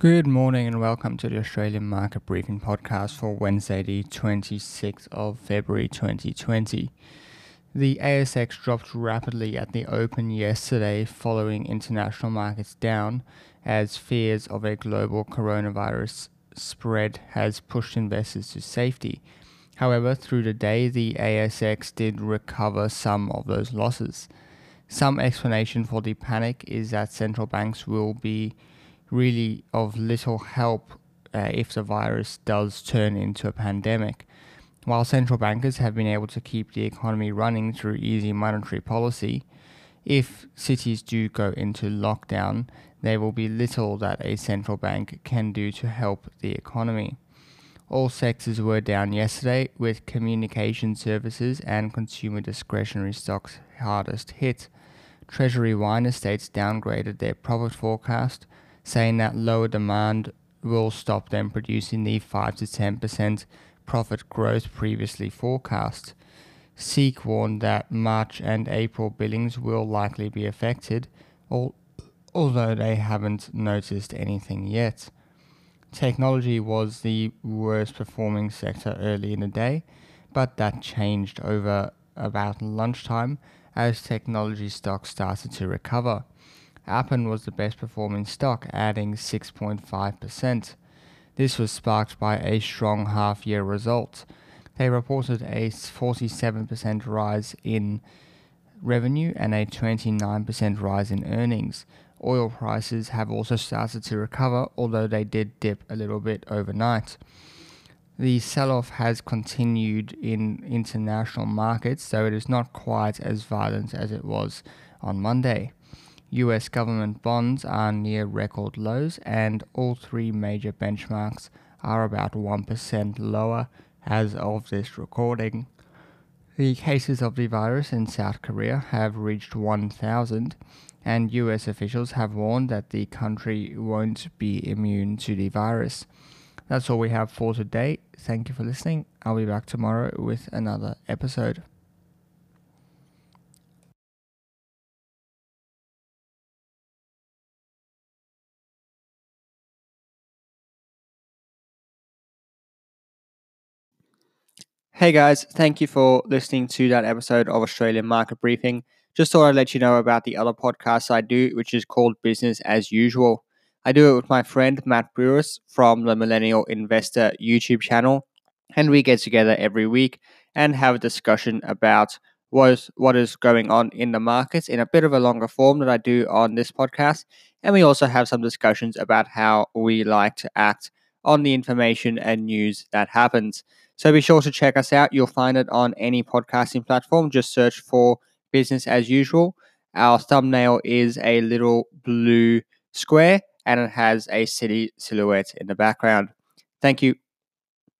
Good morning and welcome to the Australian Market Briefing podcast for Wednesday, the 26th of February 2020. The ASX dropped rapidly at the open yesterday following international markets down as fears of a global coronavirus spread has pushed investors to safety. However, through the day, the ASX did recover some of those losses. Some explanation for the panic is that central banks will be really of little help uh, if the virus does turn into a pandemic. While central bankers have been able to keep the economy running through easy monetary policy, if cities do go into lockdown, there will be little that a central bank can do to help the economy. All sectors were down yesterday, with communication services and consumer discretionary stocks hardest hit. Treasury Wine Estates downgraded their profit forecast, saying that lower demand will stop them producing the 5 to 10% profit growth previously forecast. Seek warned that March and April billings will likely be affected, although they haven't noticed anything yet. Technology was the worst performing sector early in the day, but that changed over about lunchtime as technology stocks started to recover. Appen was the best performing stock, adding 6.5%. This was sparked by a strong half year result. They reported a 47% rise in revenue and a 29% rise in earnings. Oil prices have also started to recover, although they did dip a little bit overnight. The sell off has continued in international markets, though it is not quite as violent as it was on Monday. US government bonds are near record lows, and all three major benchmarks are about 1% lower as of this recording. The cases of the virus in South Korea have reached 1,000, and US officials have warned that the country won't be immune to the virus. That's all we have for today. Thank you for listening. I'll be back tomorrow with another episode. Hey guys, thank you for listening to that episode of Australian Market Briefing. Just thought I'd let you know about the other podcast I do, which is called Business as Usual. I do it with my friend Matt Brewis from the Millennial Investor YouTube channel, and we get together every week and have a discussion about what is, what is going on in the markets in a bit of a longer form that I do on this podcast. And we also have some discussions about how we like to act on the information and news that happens. So be sure to check us out. You'll find it on any podcasting platform. Just search for business as usual. Our thumbnail is a little blue square and it has a city silhouette in the background. Thank you.